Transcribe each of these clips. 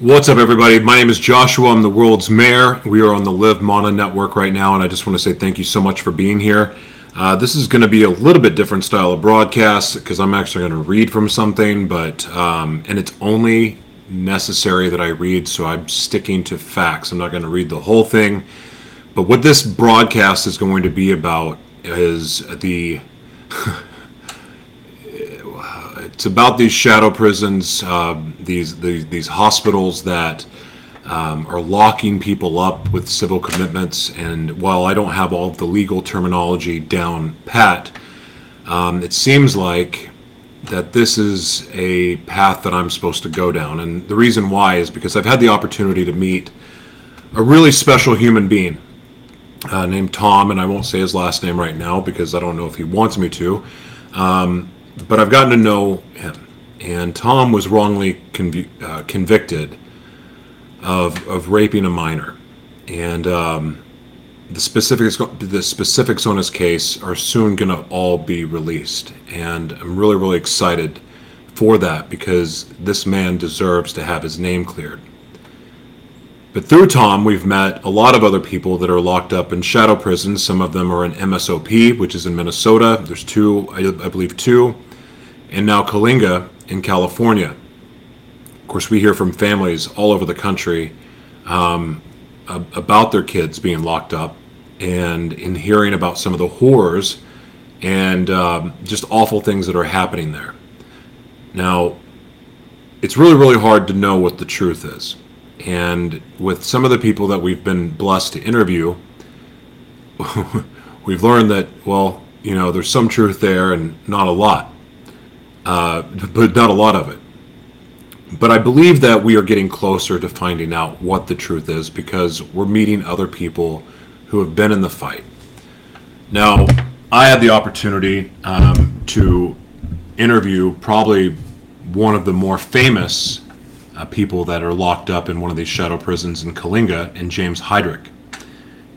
What's up, everybody? My name is Joshua. I'm the world's mayor. We are on the Live Mana network right now, and I just want to say thank you so much for being here. Uh, this is going to be a little bit different style of broadcast because I'm actually going to read from something, but um, and it's only necessary that I read, so I'm sticking to facts. I'm not going to read the whole thing. But what this broadcast is going to be about is the it's about these shadow prisons, uh, these, these these hospitals that um, are locking people up with civil commitments. And while I don't have all of the legal terminology down pat, um, it seems like that this is a path that I'm supposed to go down. And the reason why is because I've had the opportunity to meet a really special human being uh, named Tom, and I won't say his last name right now because I don't know if he wants me to. Um, but I've gotten to know him, and Tom was wrongly conv- uh, convicted of of raping a minor, and um, the specifics the specifics on his case are soon going to all be released, and I'm really really excited for that because this man deserves to have his name cleared. But through Tom, we've met a lot of other people that are locked up in shadow prisons. Some of them are in MSOP, which is in Minnesota. There's two, I, I believe, two and now Coalinga in California. Of course, we hear from families all over the country um, about their kids being locked up and in hearing about some of the horrors and um, just awful things that are happening there. Now, it's really, really hard to know what the truth is. And with some of the people that we've been blessed to interview, we've learned that, well, you know, there's some truth there and not a lot uh, but not a lot of it. But I believe that we are getting closer to finding out what the truth is because we're meeting other people who have been in the fight. Now, I had the opportunity um, to interview probably one of the more famous uh, people that are locked up in one of these shadow prisons in Coalinga, and James Heidrich.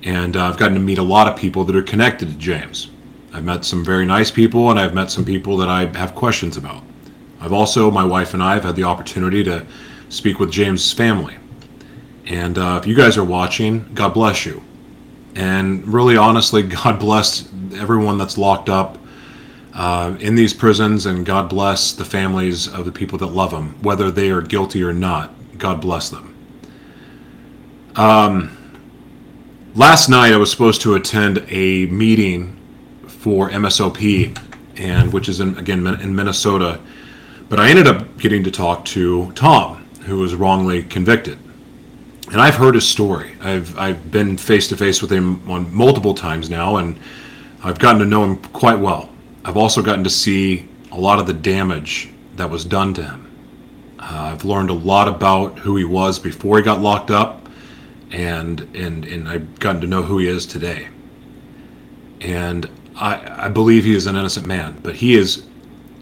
And uh, I've gotten to meet a lot of people that are connected to James. I've met some very nice people, and I've met some people that I have questions about. I've also, my wife and I have had the opportunity to speak with James' family. And uh, if you guys are watching, God bless you. And really, honestly, God bless everyone that's locked up uh, in these prisons, and God bless the families of the people that love them, whether they are guilty or not. God bless them. Um, last night, I was supposed to attend a meeting for MSOP, and which is in, again in Minnesota. But I ended up getting to talk to Tom, who was wrongly convicted, and I've heard his story. I've I've been face to face with him on multiple times now, and I've gotten to know him quite well. I've also gotten to see a lot of the damage that was done to him. Uh, I've learned a lot about who he was before he got locked up, and and and I've gotten to know who he is today. And I, I believe he is an innocent man, but he is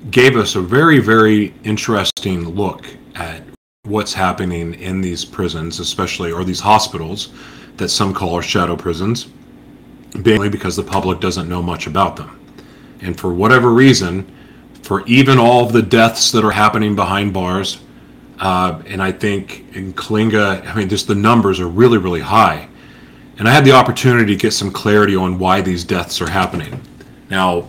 gave us a very, very interesting look at what's happening in these prisons, especially or these hospitals that some call our shadow prisons, mainly because the public doesn't know much about them. And for whatever reason, for even all of the deaths that are happening behind bars, uh, and I think in Coalinga, I mean, just the numbers are really, really high. And I had the opportunity to get some clarity on why these deaths are happening. Now,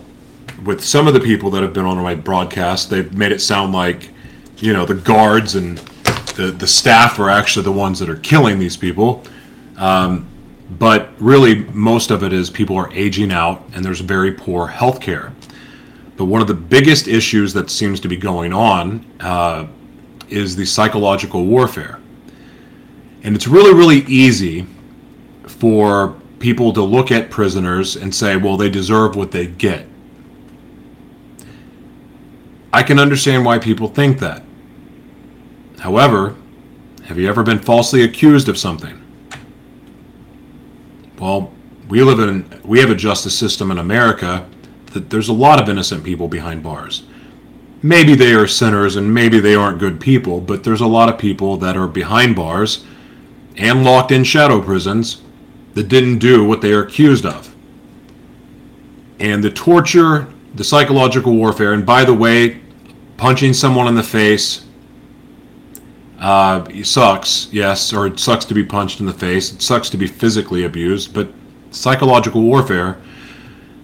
with some of the people that have been on my broadcast, they've made it sound like, you know, the guards and the, the staff are actually the ones that are killing these people. Um, but really, most of it is people are aging out and there's very poor health care. But one of the biggest issues that seems to be going on uh, is the psychological warfare. And it's really, really easy for people to look at prisoners and say, well, they deserve what they get. I can understand why people think that. However, have you ever been falsely accused of something? Well, we live in we have a justice system in America that there's a lot of innocent people behind bars. Maybe they are sinners and maybe they aren't good people, but there's a lot of people that are behind bars and locked in shadow prisons that didn't do what they are accused of. And the torture, the psychological warfare, and by the way, punching someone in the face, Uh, it sucks, yes, or it sucks to be punched in the face. It sucks to be physically abused, but psychological warfare,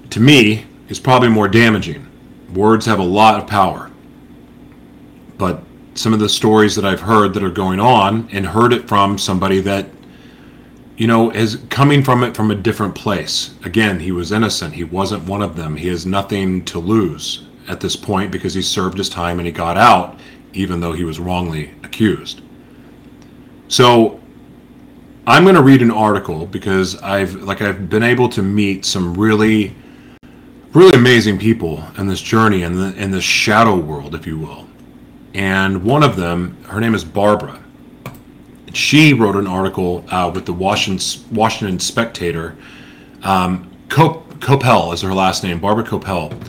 to me, is probably more damaging. Words have a lot of power. But some of the stories that I've heard that are going on and heard it from somebody that you know is coming from it from a different place. Again, he was innocent. He wasn't one of them. He has nothing to lose at this point because he served his time and he got out even though he was wrongly accused. So I'm going to read an article because I've like I've been able to meet some really really amazing people in this journey in the in the shadow world if you will. And one of them, her name is Barbara. She wrote an article uh, with the Washington Washington Spectator. Um, Koeppel is her last name, Barbara Koeppel,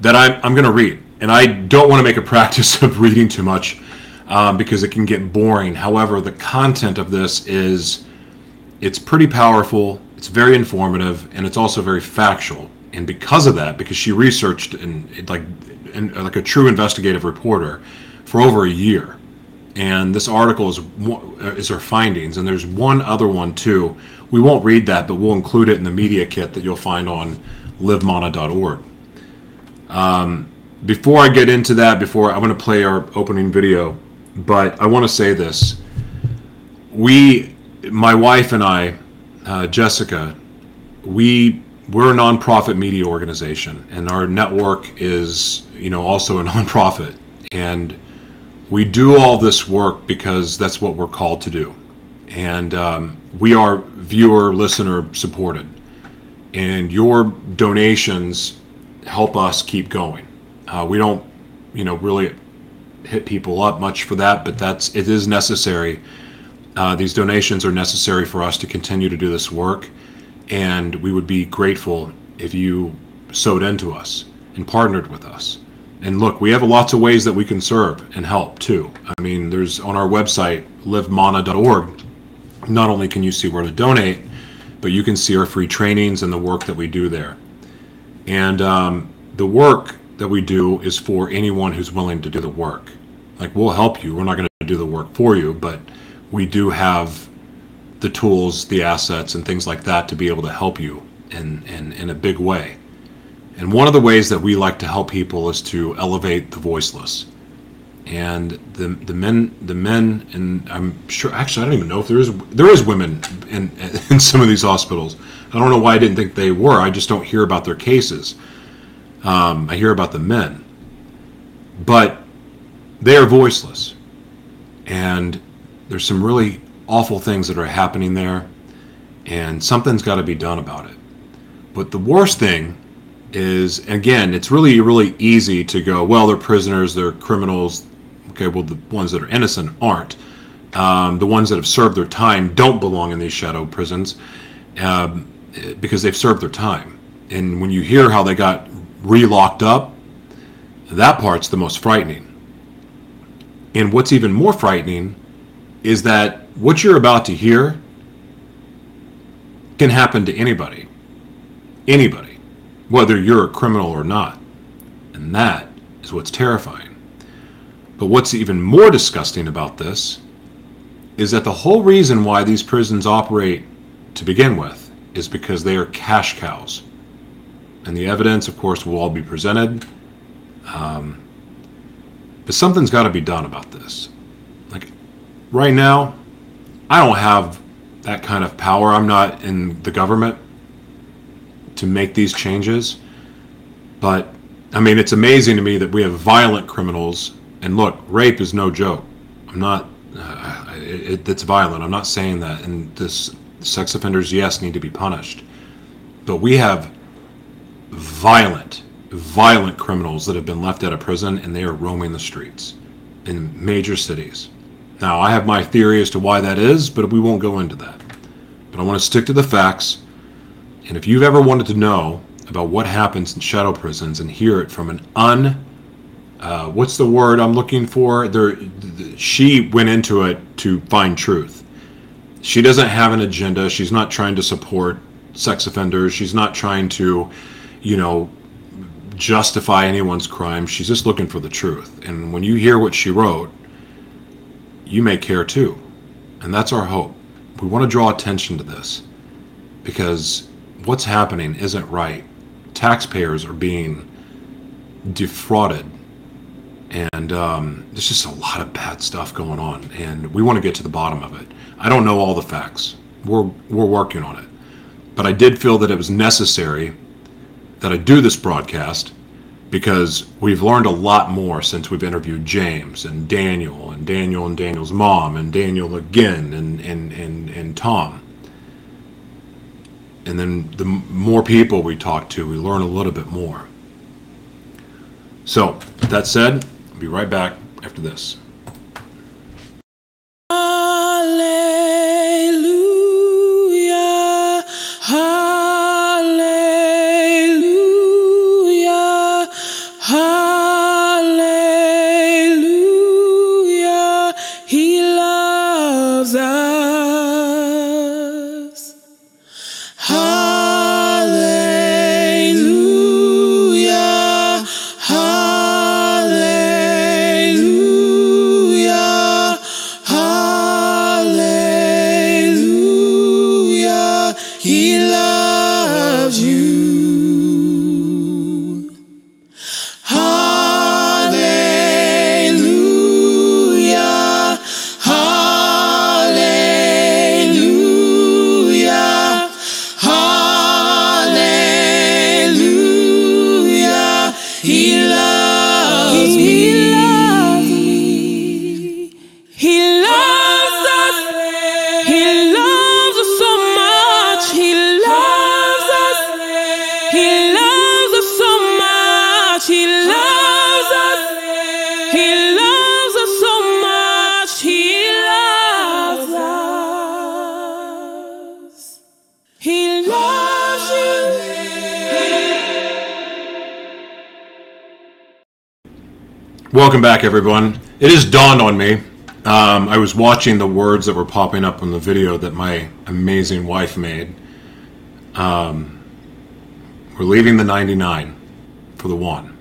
that I'm, I'm going to read and I don't want to make a practice of reading too much um, because it can get boring. However, the content of this is it's pretty powerful, it's very informative, and it's also very factual. And because of that, because she researched and like and like a true investigative reporter for over a year, and this article is is her findings. And there's one other one too. We won't read that, but we'll include it in the media kit that you'll find on livemana.org. Um, before I get into that, before I'm going to play our opening video, but I want to say this. We, my wife and I, uh, Jessica, we we're a nonprofit media organization, and our network is, you know, also a nonprofit, and we do all this work because that's what we're called to do, and um, we are viewer listener supported, and your donations help us keep going uh, we don't, you know, really hit people up much for that, but that's it is necessary. Uh, these donations are necessary for us to continue to do this work, and we would be grateful if you sewed into us and partnered with us. And look, we have lots of ways that we can serve and help too. I mean, there's on our website livemana.org. Not only can you see where to donate, but you can see our free trainings and the work that we do there. And um, the work that we do is for anyone who's willing to do the work. Like we'll help you. We're not going to do the work for you, but we do have the tools, the assets, and things like that to be able to help you in, in, in a big way. And one of the ways that we like to help people is to elevate the voiceless. And the the men the men and I'm sure actually I don't even know if there is there is women in in some of these hospitals. I don't know why I didn't think they were. I just don't hear about their cases. Um, I hear about the men, but they are voiceless, and there's some really awful things that are happening there, and something's got to be done about it. But the worst thing is, again, it's really really easy to go, well, they're prisoners, they're criminals. Okay, well, the ones that are innocent aren't. Um, the ones that have served their time don't belong in these shadow prisons um, because they've served their time. And when you hear how they got re-locked up, that part's the most frightening. And what's even more frightening is that what you're about to hear can happen to anybody. Anybody. Whether you're a criminal or not. And that is what's terrifying. But what's even more disgusting about this is that the whole reason why these prisons operate to begin with is because they are cash cows and the evidence, of course, will all be presented. Um, but something's got to be done about this. Like right now, I don't have that kind of power. I'm not in the government to make these changes. But I mean, it's amazing to me that we have violent criminals. And look, rape is no joke. I'm not. Uh, it, it's violent. I'm not saying that. And this sex offenders, yes, need to be punished. But we have violent, violent criminals that have been left out of prison and they are roaming the streets in major cities. Now, I have my theory as to why that is, but we won't go into that. But I want to stick to the facts. And if you've ever wanted to know about what happens in shadow prisons and hear it from an un uh, what's the word I'm looking for? There, she went into it to find truth. She doesn't have an agenda. She's not trying to support sex offenders. She's not trying to you know, justify anyone's crime. She's just looking for the truth. And when you hear what she wrote, you may care too. And that's our hope. We want to draw attention to this because what's happening isn't right. Taxpayers are being defrauded. And um, there's just a lot of bad stuff going on. And we want to get to the bottom of it. I don't know all the facts. We're, we're working on it. But I did feel that it was necessary that I do this broadcast because we've learned a lot more since we've interviewed James and Daniel and Daniel and Daniel's mom and Daniel again and, and, and, and Tom. And then the more people we talk to, we learn a little bit more. So, that said, I'll be right back after this. Welcome back, everyone. It has dawned on me. Um, I was watching the words that were popping up on the video that my amazing wife made. Um, we're leaving the 99 for the one.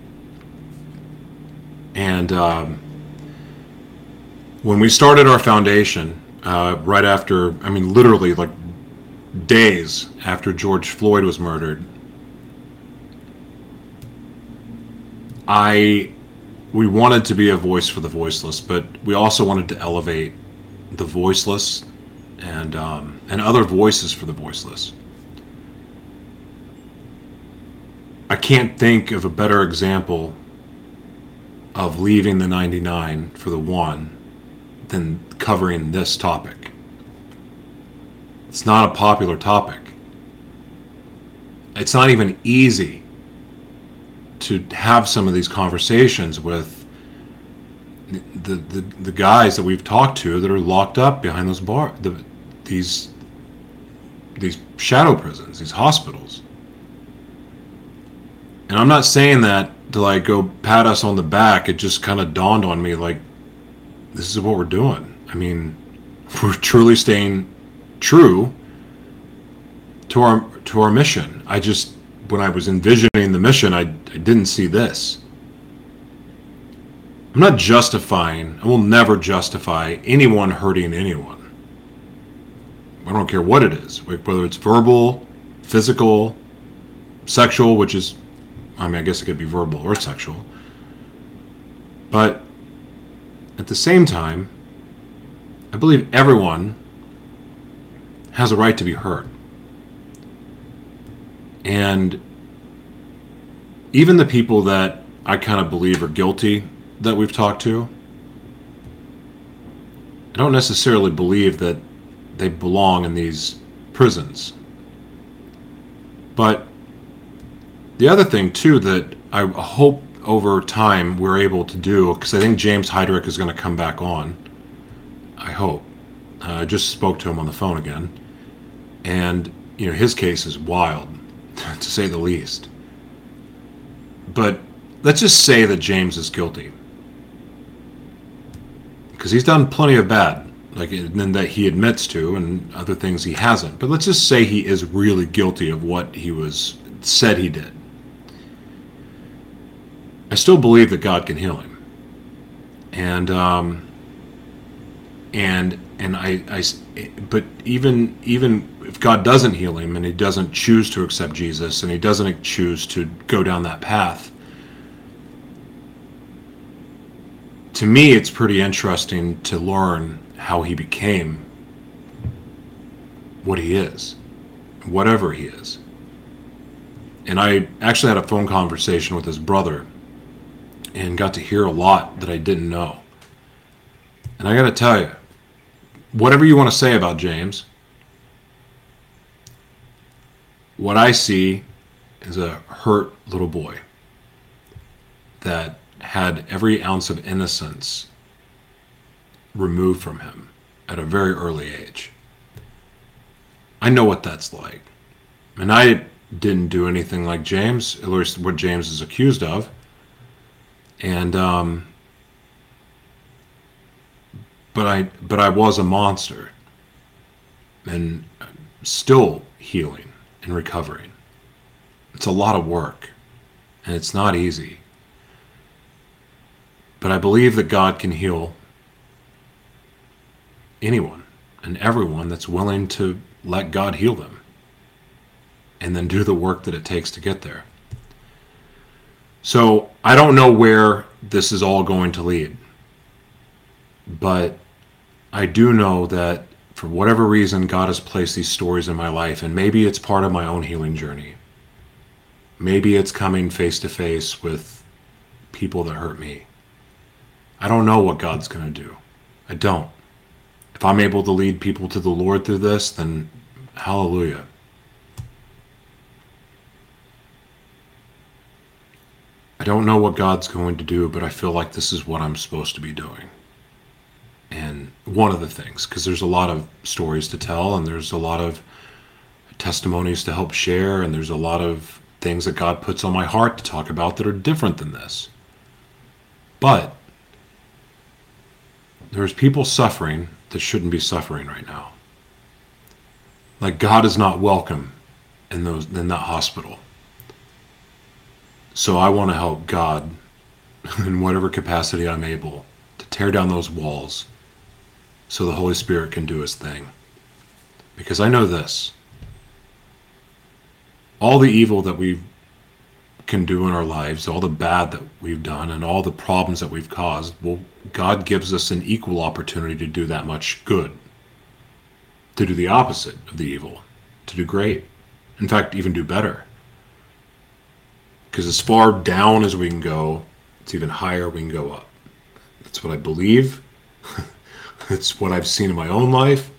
And um, when we started our foundation, uh, right after, I mean, literally like days after George Floyd was murdered, I we wanted to be a voice for the voiceless, but we also wanted to elevate the voiceless and um, and other voices for the voiceless. I can't think of a better example of leaving the 99 for the one than covering this topic. It's not a popular topic. It's not even easy to have some of these conversations with the, the, the guys that we've talked to that are locked up behind those bar the, these these shadow prisons these hospitals. And i'm not saying that to like go pat us on the back. It just kind of dawned on me like this is what we're doing. I mean we're truly staying true to our to our mission. I just when I was envisioning the mission, I, I didn't see this. I'm not justifying, I will never justify anyone hurting anyone. I don't care what it is, whether it's verbal, physical, sexual, which is, I mean, I guess it could be verbal or sexual. But at the same time, I believe everyone has a right to be heard. And even the people that I kind of believe are guilty that we've talked to, I don't necessarily believe that they belong in these prisons. But the other thing, too, that I hope over time we're able to do, because I think James Heidrich is going to come back on. I hope. Uh, I just spoke to him on the phone again. And, you know, his case is wild to say the least. But let's just say that James is guilty. Because he's done plenty of bad, like and that he admits to, and other things he hasn't. But let's just say he is really guilty of what he was said he did. I still believe that God can heal him, and um, and and I, I but even even if God doesn't heal him and he doesn't choose to accept Jesus and he doesn't choose to go down that path to me it's pretty interesting to learn how he became what he is whatever he is. And I actually had a phone conversation with his brother and got to hear a lot that I didn't know. And I got to tell you whatever you want to say about James, what I see is a hurt little boy that had every ounce of innocence removed from him at a very early age. I know what that's like. And I didn't do anything like James, at least what James is accused of. And um, but I but I was a monster and still healing and recovering. It's a lot of work and it's not easy. But I believe that God can heal anyone and everyone that's willing to let God heal them and then do the work that it takes to get there. So I don't know where this is all going to lead, but I do know that for whatever reason, God has placed these stories in my life, and maybe it's part of my own healing journey. Maybe it's coming face to face with people that hurt me. I don't know what God's going to do. I don't. If I'm able to lead people to the Lord through this, then hallelujah. I don't know what God's going to do, but I feel like this is what I'm supposed to be doing and one of the things because there's a lot of stories to tell and there's a lot of testimonies to help share and there's a lot of things that God puts on my heart to talk about that are different than this. But there's people suffering that shouldn't be suffering right now. Like God is not welcome in those in that hospital. So I want to help God in whatever capacity I'm able to tear down those walls so the Holy Spirit can do his thing. Because I know this all the evil that we can do in our lives, all the bad that we've done, and all the problems that we've caused, well, God gives us an equal opportunity to do that much good, to do the opposite of the evil, to do great. In fact, even do better. Because as far down as we can go, it's even higher we can go up. That's what I believe. It's what I've seen in my own life,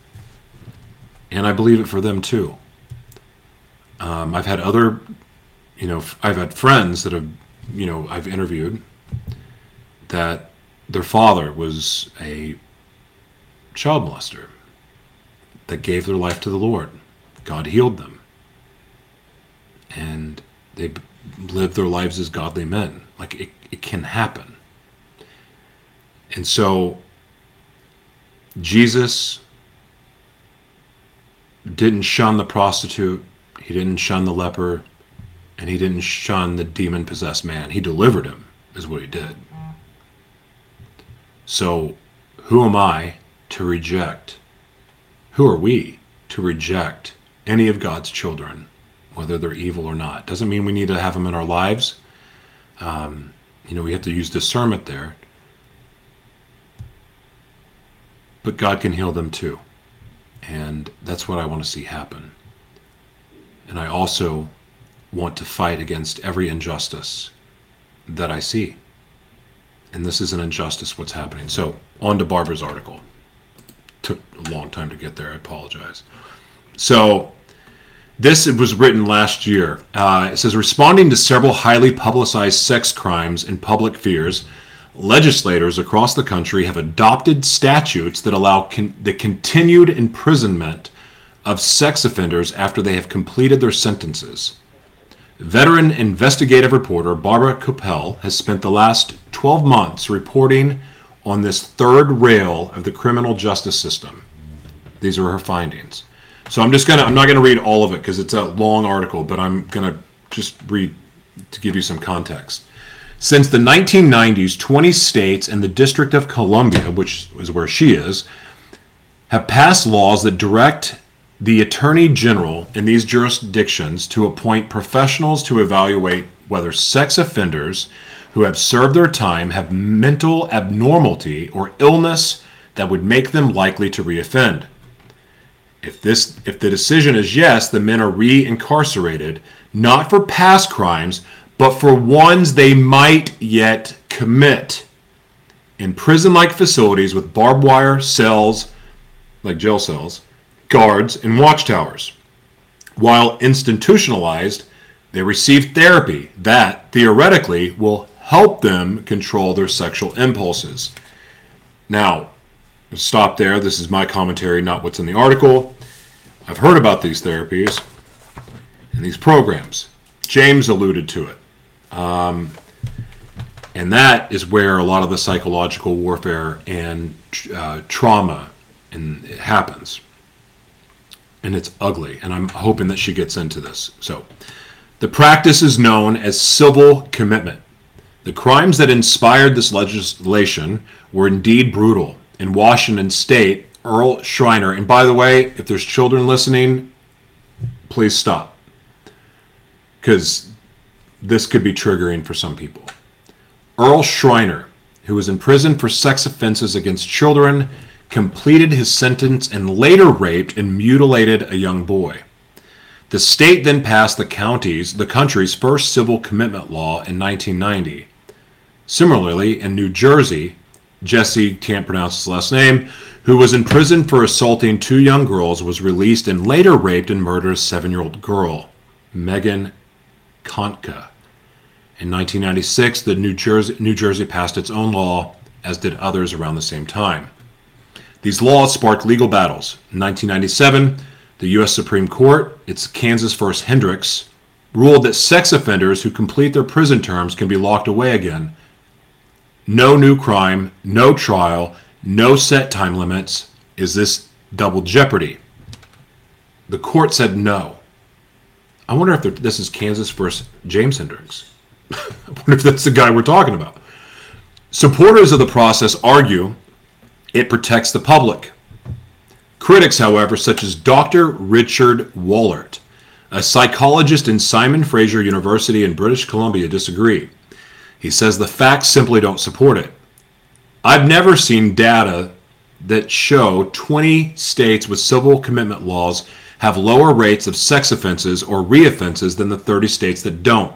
and I believe it for them too. Um, I've had other, you know, I've had friends that have, you know, I've interviewed that their father was a child molester that gave their life to the Lord. God healed them. And they lived their lives as godly men. Like it, it can happen. And so Jesus didn't shun the prostitute, he didn't shun the leper, and he didn't shun the demon possessed man. He delivered him, is what he did. So, who am I to reject? Who are we to reject any of God's children, whether they're evil or not? Doesn't mean we need to have them in our lives. Um, you know, we have to use discernment there. But God can heal them too. And that's what I want to see happen. And I also want to fight against every injustice that I see. And this is an injustice what's happening. So, on to Barbara's article. Took a long time to get there. I apologize. So, this was written last year. Uh, it says responding to several highly publicized sex crimes and public fears, legislators across the country have adopted statutes that allow con- the continued imprisonment of sex offenders after they have completed their sentences. Veteran investigative reporter Barbara Koeppel has spent the last 12 months reporting on this third rail of the criminal justice system. These are her findings. So I'm just gonna I'm not gonna read all of it because it's a long article, but I'm gonna just read to give you some context. Since the 1990s, 20 states and the District of Columbia, which is where she is, have passed laws that direct the Attorney General in these jurisdictions to appoint professionals to evaluate whether sex offenders who have served their time have mental abnormality or illness that would make them likely to reoffend. If this if the decision is yes, the men are re-incarcerated not for past crimes, but for ones they might yet commit. In prison-like facilities with barbed wire cells, like jail cells, guards, and watchtowers. While institutionalized, they receive therapy that, theoretically, will help them control their sexual impulses. Now, stop there. This is my commentary, not what's in the article. I've heard about these therapies and these programs. James alluded to it. Um, and that is where a lot of the psychological warfare and uh, trauma and it happens and it's ugly. And I'm hoping that she gets into this. So, the practice is known as civil commitment. The crimes that inspired this legislation were indeed brutal. In Washington state, Earl Shriner, and by the way, if there's children listening, please stop. Because this could be triggering for some people. Earl Shriner, who was in prison for sex offenses against children, completed his sentence and later raped and mutilated a young boy. The state then passed the county's the country's first civil commitment law in 1990. Similarly, in New Jersey, Jesse can't pronounce his last name, who was in prison for assaulting two young girls, was released and later raped and murdered a seven-year-old girl, Megan Kanka. In 1996, the New Jersey, New Jersey passed its own law, as did others around the same time. These laws sparked legal battles. In 1997, the U.S. Supreme Court, its Kansas v. Hendricks, ruled that sex offenders who complete their prison terms can be locked away again. No new crime, no trial, no set time limits. Is this double jeopardy? The court said no. I wonder if this is Kansas versus James Hendricks. I wonder if that's the guy we're talking about. Supporters of the process argue it protects the public. Critics, however, such as Dr. Richard Wollert, a psychologist in Simon Fraser University in British Columbia, disagree. He says the facts simply don't support it. I've never seen data that show 20 states with civil commitment laws have lower rates of sex offenses or reoffenses than the 30 states that don't.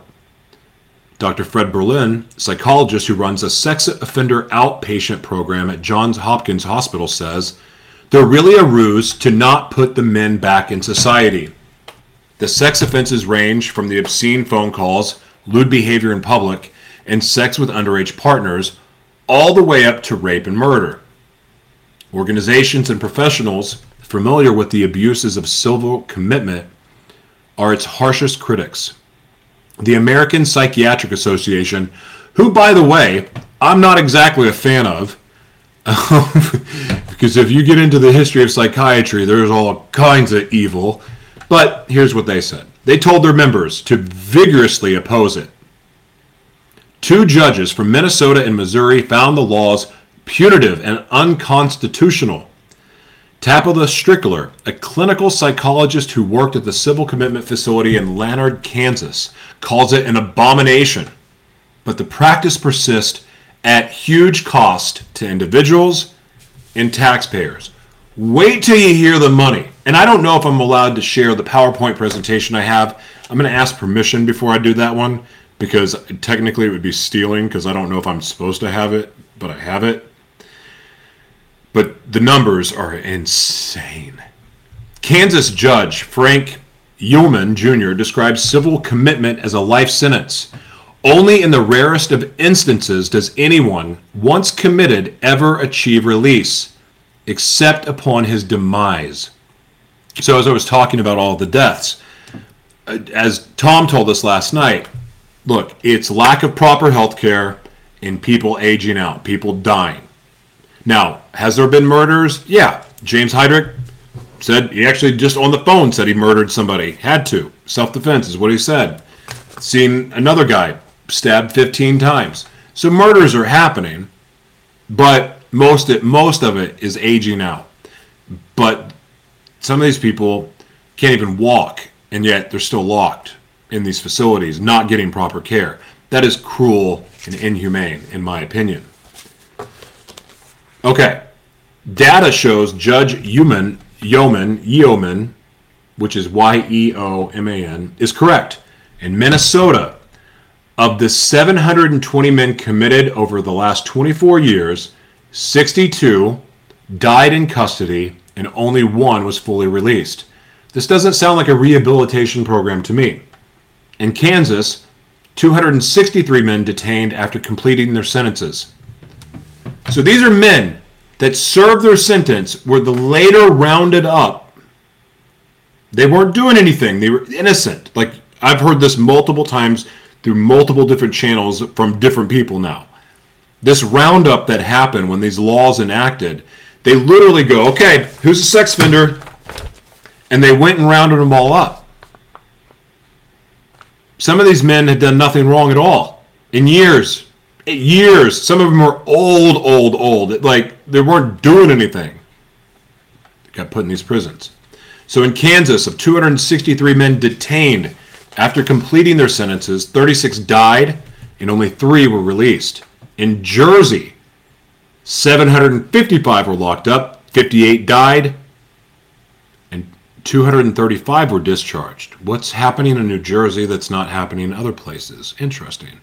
Dr. Fred Berlin, psychologist who runs a sex offender outpatient program at Johns Hopkins Hospital, says they're really a ruse to not put the men back in society. The sex offenses range from the obscene phone calls, lewd behavior in public, and sex with underage partners, all the way up to rape and murder. Organizations and professionals familiar with the abuses of civil commitment are its harshest critics the American Psychiatric Association, who, by the way, I'm not exactly a fan of. because if you get into the history of psychiatry, there's all kinds of evil. But here's what they said they told their members to vigorously oppose it. Two judges from Minnesota and Missouri found the laws punitive and unconstitutional. Tabitha Strickler, a clinical psychologist who worked at the civil commitment facility in Larned, Kansas, calls it an abomination. But the practice persists at huge cost to individuals and taxpayers. Wait till you hear the money. And I don't know if I'm allowed to share the PowerPoint presentation I have. I'm going to ask permission before I do that one because technically it would be stealing because I don't know if I'm supposed to have it, but I have it. But the numbers are insane. Kansas judge Frank Yeoman Jr. describes civil commitment as a life sentence. Only in the rarest of instances does anyone, once committed, ever achieve release, except upon his demise. So, as I was talking about all the deaths, uh, as Tom told us last night, look, it's lack of proper health care and people aging out, people dying. Now, has there been murders? Yeah. James Heydrich said he actually just on the phone said he murdered somebody. Had to. Self defense is what he said. Seen another guy stabbed 15 times. So murders are happening, but most it, most of it is aging out. but some of these people can't even walk, and yet they're still locked in these facilities, not getting proper care. That is cruel and inhumane, in my opinion. Okay, data shows Judge Yeoman, Yeoman, Yeoman, which is Y E O M A N, is correct. In Minnesota, of the 720 men committed over the last 24 years, 62 died in custody and only one was fully released. This doesn't sound like a rehabilitation program to me. In Kansas, 263 men detained after completing their sentences. So these are men that served their sentence were the later rounded up. They weren't doing anything. They were innocent. Like I've heard this multiple times through multiple different channels from different people now. This roundup that happened when these laws enacted, they literally go, okay, who's a sex offender? And they went and rounded them all up. Some of these men had done nothing wrong at all in years. Years. Some of them were old, old, old. Like they weren't doing anything. They got put in these prisons. So in Kansas, of 263 men detained after completing their sentences, 36 died and only three were released. In Jersey, 755 were locked up, 58 died, and 235 were discharged. What's happening in New Jersey that's not happening in other places? Interesting.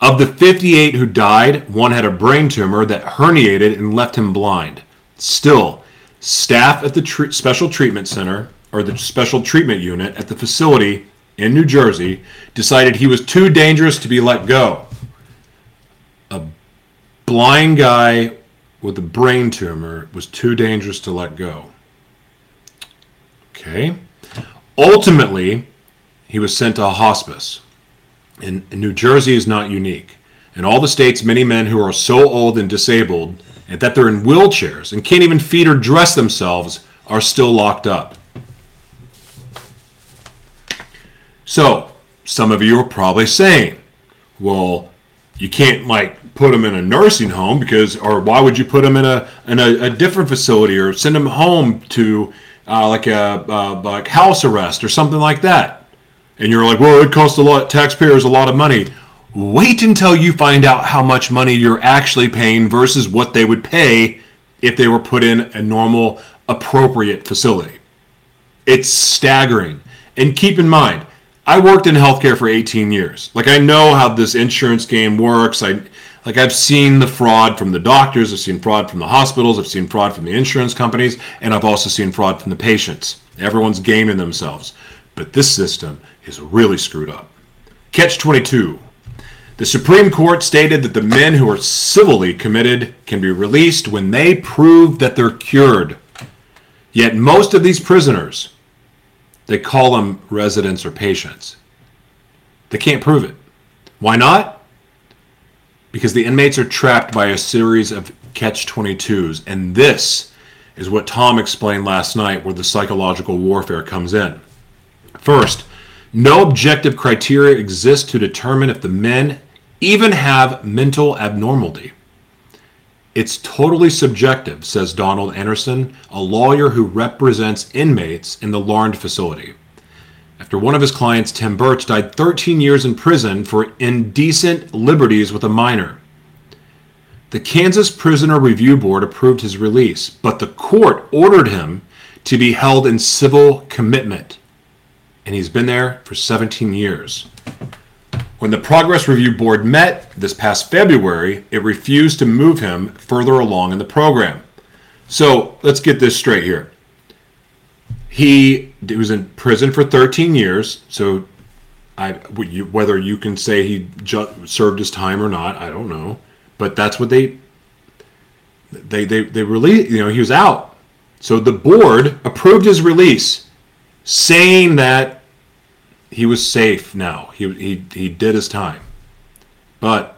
Of the 58 who died, one had a brain tumor that herniated and left him blind. Still, staff at the tr- special treatment center or the special treatment unit at the facility in New Jersey decided he was too dangerous to be let go. A blind guy with a brain tumor was too dangerous to let go. Okay. Ultimately, he was sent to a hospice. And, New Jersey is not unique. In all the states, many men who are so old and disabled and that they're in wheelchairs and can't even feed or dress themselves are still locked up. So, some of you are probably saying, well, you can't like put them in a nursing home because, or why would you put them in a in a, a different facility or send them home to uh, like a uh, like house arrest or something like that? And you're like, well, it costs a lot, taxpayers a lot of money. Wait until you find out how much money you're actually paying versus what they would pay if they were put in a normal, appropriate facility. It's staggering. And keep in mind, I worked in healthcare for 18 years. Like I know how this insurance game works. I like I've seen the fraud from the doctors, I've seen fraud from the hospitals, I've seen fraud from the insurance companies, and I've also seen fraud from the patients. Everyone's gaming themselves. But this system is really screwed up. Catch 22. The Supreme Court stated that the men who are civilly committed can be released when they prove that they're cured. Yet most of these prisoners they call them residents or patients. They can't prove it. Why not? Because the inmates are trapped by a series of catch 22s. And this is what Tom explained last night, where the psychological warfare comes in. First, no objective criteria exists to determine if the men even have mental abnormality. It's totally subjective, says Donald Anderson, a lawyer who represents inmates in the Larned facility. After one of his clients, Tim Birch, died 13 years in prison for indecent liberties with a minor. The Kansas Prisoner Review Board approved his release, but the court ordered him to be held in civil commitment. And he's been there for 17 years. When the Progress Review Board met this past February, it refused to move him further along in the program. So let's get this straight here. He, was in prison for 13 years. So I, whether you can say he ju- served his time or not, I don't know. But that's what they they they they released. You know, he was out. So the board approved his release, saying that he was safe now. He, he, he did his time. But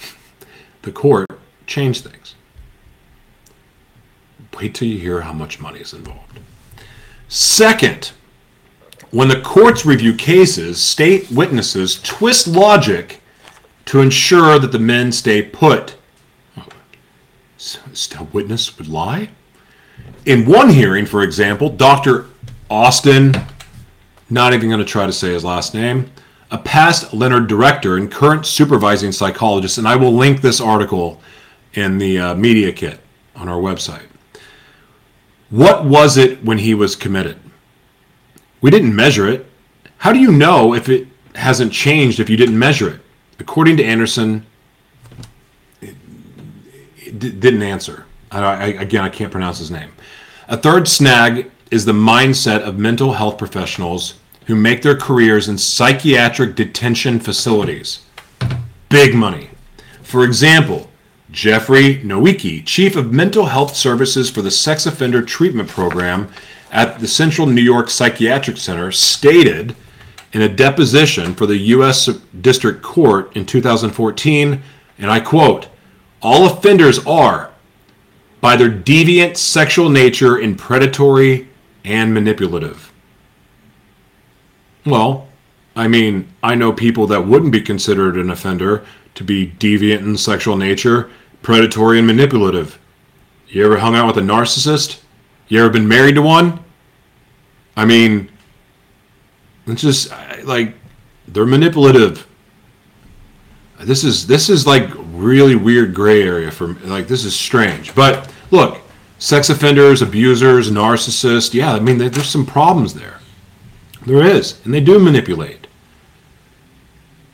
the court changed things. Wait till you hear how much money is involved. Second, when the courts review cases, state witnesses twist logic to ensure that the men stay put. A witness would lie? In one hearing, for example, Dr. Austin, not even going to try to say his last name, a past Larned director and current supervising psychologist, and I will link this article in the uh, media kit on our website. What was it when he was committed? We didn't measure it. How do you know if it hasn't changed if you didn't measure it? According to Anderson, it, it didn't answer. I, I, again, I can't pronounce his name. A third snag is the mindset of mental health professionals who make their careers in psychiatric detention facilities. Big money. For example, Jeffrey Nowicki, Chief of Mental Health Services for the Sex Offender Treatment Program at the Central New York Psychiatric Center, stated in a deposition for the U.S. District Court in 2014, and I quote, All offenders are, by their deviant sexual nature, and predatory and manipulative. Well, I mean, I know people that wouldn't be considered an offender to be deviant in sexual nature, predatory and manipulative. You ever hung out with a narcissist? You ever been married to one? I mean, it's just like they're manipulative. This is this is like really weird gray area for like this is strange. But look, sex offenders, abusers, narcissists, yeah, I mean there's some problems there. There is, and they do manipulate.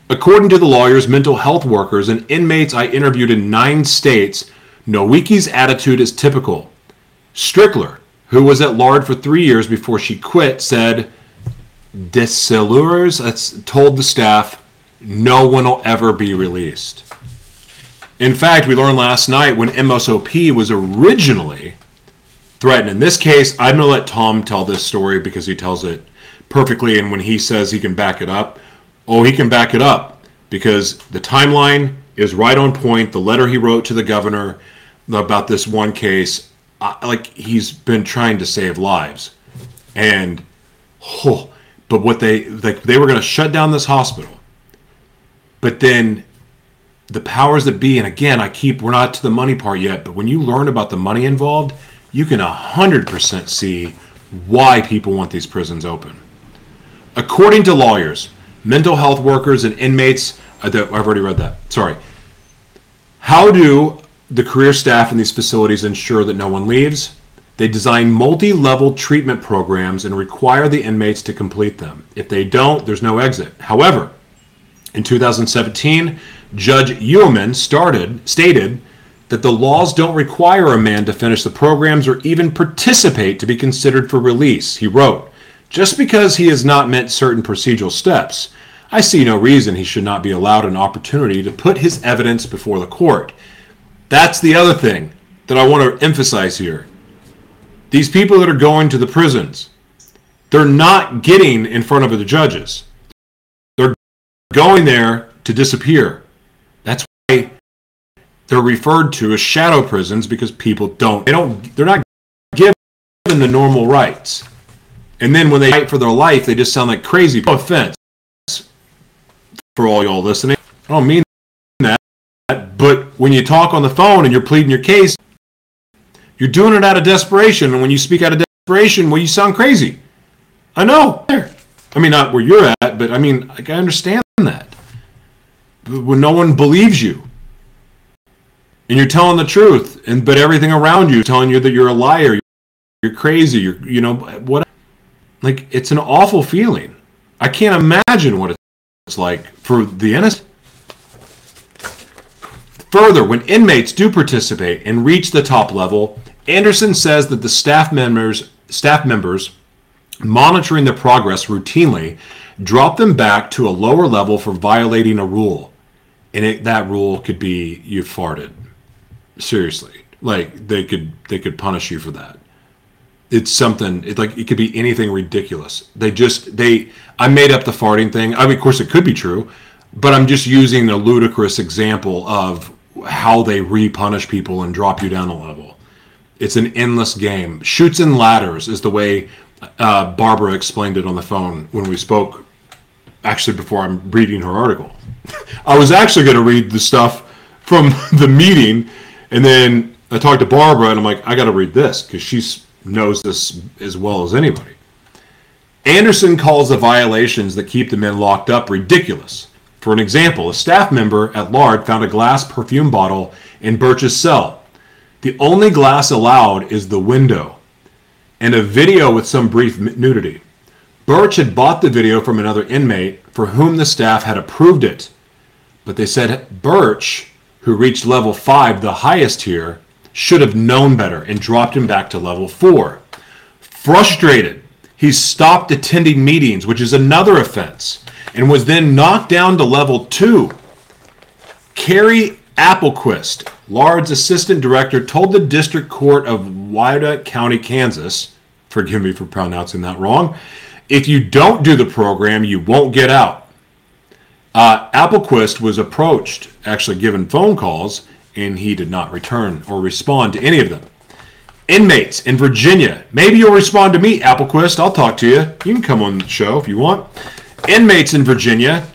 According to the lawyers, mental health workers, and inmates I interviewed in nine states, Nowicki's attitude is typical. Strickler, who was at Larned for three years before she quit, said, Decelures told the staff, no one will ever be released. In fact, we learned last night when MSOP was originally threatened. In this case, I'm going to let Tom tell this story because he tells it perfectly. And when he says he can back it up, oh, he can back it up because the timeline is right on point. The letter he wrote to the governor about this one case, like he's been trying to save lives. And, oh, but what they, like, they were going to shut down this hospital. But then the powers that be, and again, I keep, we're not to the money part yet, but when you learn about the money involved, you can 100% see why people want these prisons open. According to lawyers, mental health workers, and inmates, uh, I've already read that, sorry. How do the career staff in these facilities ensure that no one leaves? They design multi level treatment programs and require the inmates to complete them. If they don't, there's no exit. However, in 2017, Judge Yeoman started, stated that the laws don't require a man to finish the programs or even participate to be considered for release. He wrote, Just because he has not met certain procedural steps, I see no reason he should not be allowed an opportunity to put his evidence before the court. That's the other thing that I want to emphasize here. These people that are going to the prisons, they're not getting in front of the judges. They're going there to disappear. They're referred to as shadow prisons because people don't they don't they're not given the normal rights. And then when they fight for their life, they just sound like crazy. No offense for all y'all listening. I don't mean that. But when you talk on the phone and you're pleading your case, you're doing it out of desperation. And when you speak out of desperation, well, you sound crazy. I know. I mean, not where you're at, but I mean, like, I understand that when no one believes you and you're telling the truth and but everything around you telling you that you're a liar you're crazy you're you know what like it's an awful feeling. I can't imagine what it's like for the innocent. Further when inmates do participate and reach the top level anderson says that the staff members staff members monitoring their progress routinely drop them back to a lower level for violating a rule. And it, that rule could be you farted. Seriously, like they could they could punish you for that. It's something. It like it could be anything ridiculous. They just they. I made up the farting thing. I mean, of course, it could be true, but I'm just using a ludicrous example of how they re-punish people and drop you down a level. It's an endless game. Chutes and ladders is the way uh, Barbara explained it on the phone when we spoke. Actually, before I'm reading her article. I was actually going to read the stuff from the meeting, and then I talked to Barbara and I'm like, I got to read this because she knows this as well as anybody. Anderson calls the violations that keep the men locked up ridiculous. For an example, a staff member at Larned found a glass perfume bottle in Birch's cell. The only glass allowed is the window, and a video with some brief nudity. Birch had bought the video from another inmate for whom the staff had approved it. But they said Birch, who reached level 5, the highest here, should have known better and dropped him back to level 4. Frustrated, he stopped attending meetings, which is another offense, and was then knocked down to level 2. Carrie Applequist, Larned's assistant director, told the district court of Wyandotte County, Kansas, forgive me for pronouncing that wrong, if you don't do the program, you won't get out. Uh, Applequist was approached, actually given phone calls, and he did not return or respond to any of them. Inmates in Virginia, maybe you'll respond to me, Applequist. I'll talk to you. You can come on the show if you want. Inmates in Virginia,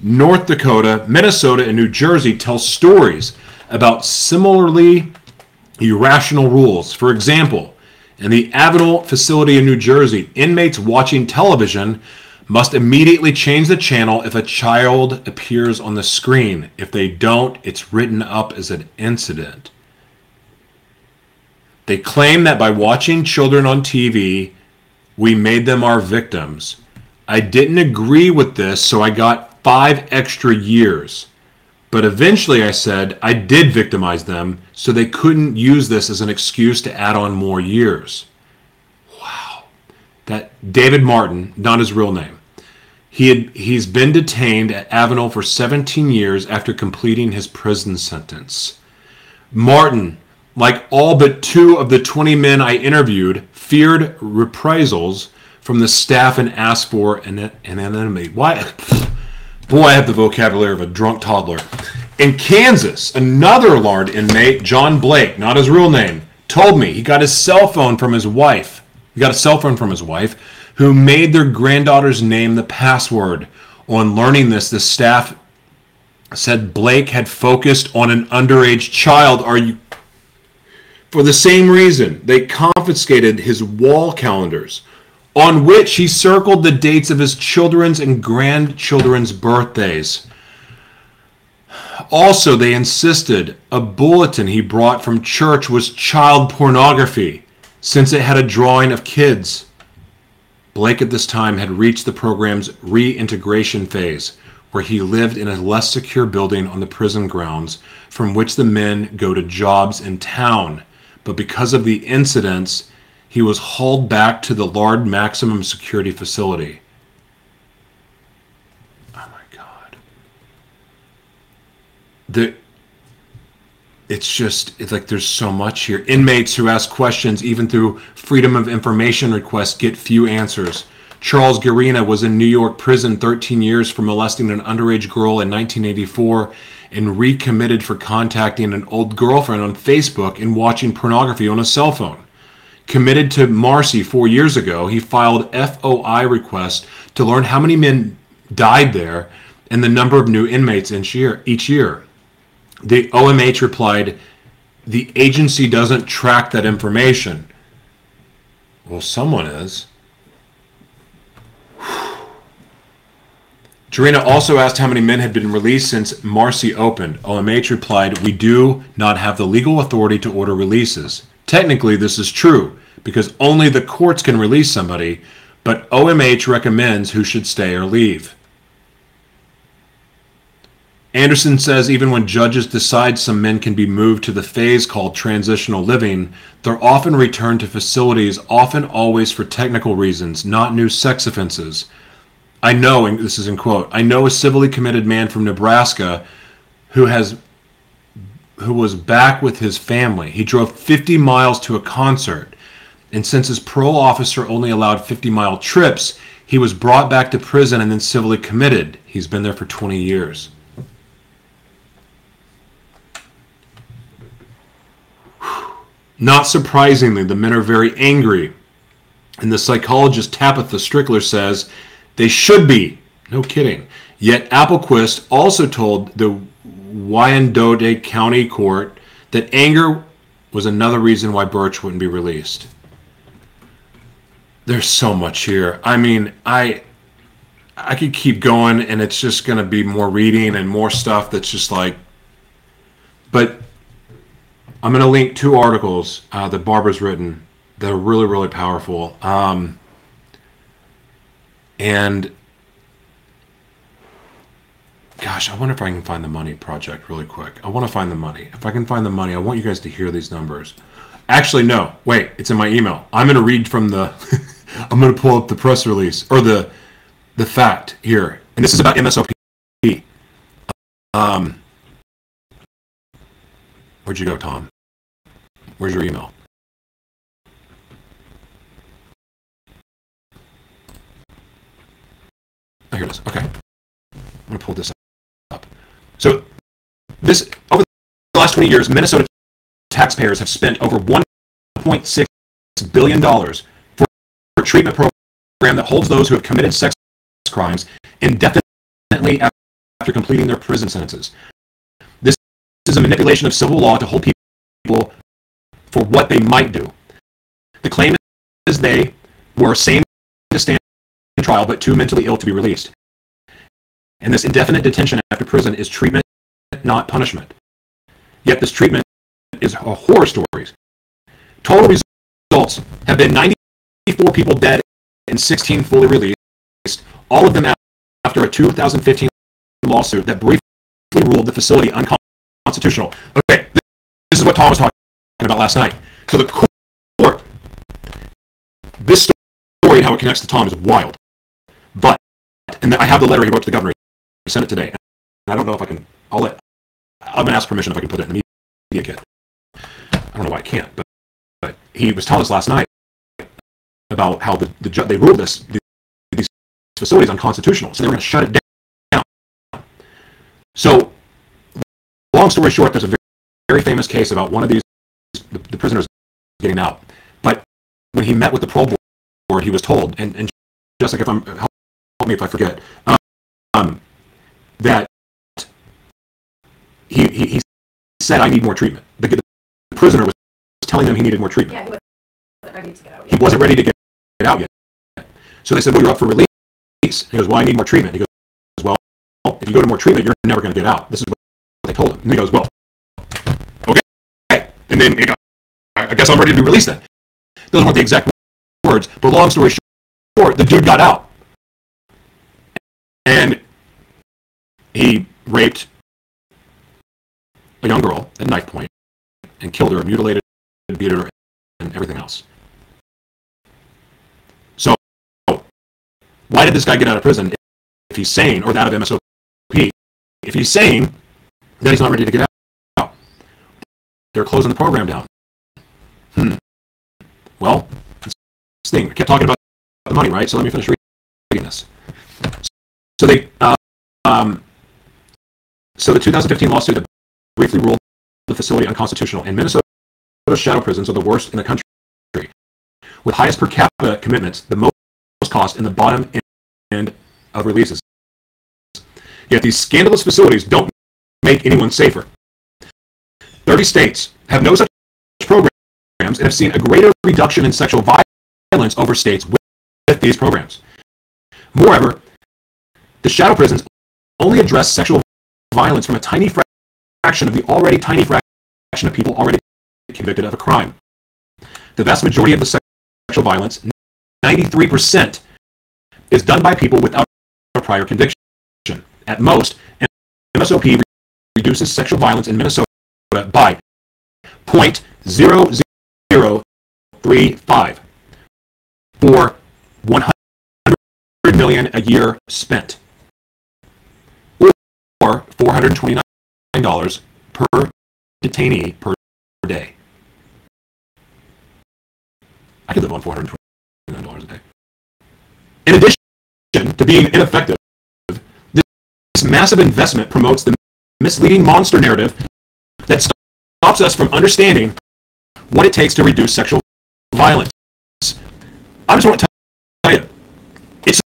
North Dakota, Minnesota, and New Jersey tell stories about similarly irrational rules. For example, in the Avenel facility in New Jersey, inmates watching television must immediately change the channel if a child appears on the screen. If they don't, it's written up as an incident. They claim that by watching children on TV, we made them our victims. I didn't agree with this, so I got five extra years. But eventually I said I did victimize them, so they couldn't use this as an excuse to add on more years. Wow. That David Martin, not his real name. He had, he's been detained at Avenel for 17 years after completing his prison sentence. Martin, like all but two of the 20 men I interviewed, feared reprisals from the staff and asked for an an anonymity. Why? Boy, I have the vocabulary of a drunk toddler. In Kansas, another Larned inmate, John Blake, not his real name, told me he got his cell phone from his wife. He got a cell phone from his wife, who made their granddaughter's name the password. On learning this, the staff said Blake had focused on an underage child. Are you for the same reason, they confiscated his wall calendars, on which he circled the dates of his children's and grandchildren's birthdays. Also, they insisted a bulletin he brought from church was child pornography, since it had a drawing of kids. Blake at this time had reached the program's reintegration phase, where he lived in a less secure building on the prison grounds from which the men go to jobs in town but because of the incidents, he was hauled back to the Larned maximum security facility. Oh my God. The, it's just it's like there's so much here. Inmates who ask questions, even through freedom of information requests, get few answers. Charles Garina was in New York prison 13 years for molesting an underage girl in 1984 and recommitted for contacting an old girlfriend on Facebook and watching pornography on a cell phone. Committed to Marcy four years ago, he filed FOI requests to learn how many men died there and the number of new inmates each year. The OMH replied, The agency doesn't track that information. Well, someone is. Jarena also asked how many men had been released since Marcy opened. OMH replied, We do not have the legal authority to order releases. Technically, this is true, because only the courts can release somebody, but OMH recommends who should stay or leave. Anderson says even when judges decide some men can be moved to the phase called transitional living, they're often returned to facilities, often always for technical reasons, not new sex offenses. I know, and this is in quote, I know a civilly committed man from Nebraska who has who was back with his family. He drove 50 miles to a concert, and since his parole officer only allowed 50 mile trips, he was brought back to prison and then civilly committed. He's been there for 20 years. Not surprisingly, the men are very angry. And the psychologist Tabitha Strickler says they should be. No kidding. Yet Applequist also told the Wyandotte County Court that anger was another reason why Birch wouldn't be released. There's so much here. I mean, I I could keep going and it's just going to be more reading and more stuff that's just like but I'm going to link two articles uh, that Barbara's written that are really, really powerful. Um, and gosh, I wonder if I can find the money project really quick. I want to find the money. If I can find the money, I want you guys to hear these numbers. Actually, no. Wait, it's in my email. I'm going to read from the. I'm going to pull up the press release or the the fact here, and this is about MSOP. Um, where'd you go, Tom? Where's your email? Oh, here it is. Okay. I'm going to pull this up. So, this over the last 20 years, Minnesota taxpayers have spent over 1.6 billion dollars for a treatment program that holds those who have committed sex crimes indefinitely after completing their prison sentences. This is a manipulation of civil law to hold people for what they might do. The claim is they were sane to stand trial but too mentally ill to be released. And this indefinite detention after prison is treatment, not punishment. Yet this treatment is a horror stories. Total results have been 94 people dead and 16 fully released, all of them after a 2015 lawsuit that briefly ruled the facility unconstitutional. Okay, this is what Tom was talking about last night. So the court, this story and how it connects to Tom is wild. But, and I have the letter he wrote to the governor. He sent it today. And I don't know if I can, I'll let, I'm going to ask permission if I can put it in the media kit. I don't know why I can't, but, but he was telling us last night about how the, the they ruled this, these facilities unconstitutional. So they were going to shut it down. So, long story short, there's a very, very famous case about one of these, the, the prisoners getting out. But when he met with the parole board, he was told, and, and Jessica, if I'm help me if I forget, um, that he, he, he said, I need more treatment. The, the prisoner was telling him he needed more treatment. Yeah, he wasn't ready to get out He yet. wasn't ready to get, get out yet. So they said, well, you're up for release. He goes, well, I need more treatment. He goes, well, if you go to more treatment, you're never going to get out. This is what they told him. And he goes, well, okay. And then he goes, I guess I'm ready to be released then. Those weren't the exact words, but long story short, the dude got out. And he raped a young girl at knife point and killed her, mutilated, beat her, and everything else. So, why did this guy get out of prison if he's sane, or out of MSOP? If he's sane, then he's not ready to get out. They're closing the program down. Hmm. Well, thing, I kept talking about the money, right? So let me finish reading this. So they, uh, um, so the 2015 lawsuit that briefly ruled the facility unconstitutional and Minnesota shadow prisons are the worst in the country, with highest per capita commitments, the most cost in the bottom end of releases. Yet these scandalous facilities don't make anyone safer. 30 states have no such and have seen a greater reduction in sexual violence over states with, these programs. Moreover, the shadow prisons only address sexual violence from a tiny fraction of the already tiny fraction of people already convicted of a crime. The vast majority of the sexual violence, 93%, is done by people without a prior conviction. At most, MSOP reduces sexual violence in Minnesota by 0.0035 for 100 million a year spent, or 429 dollars per detainee per day. I could live on 429 dollars a day. In addition to being ineffective, this massive investment promotes the misleading monster narrative that stops us from understanding what it takes to reduce sexual violence. I just want to tell you, it's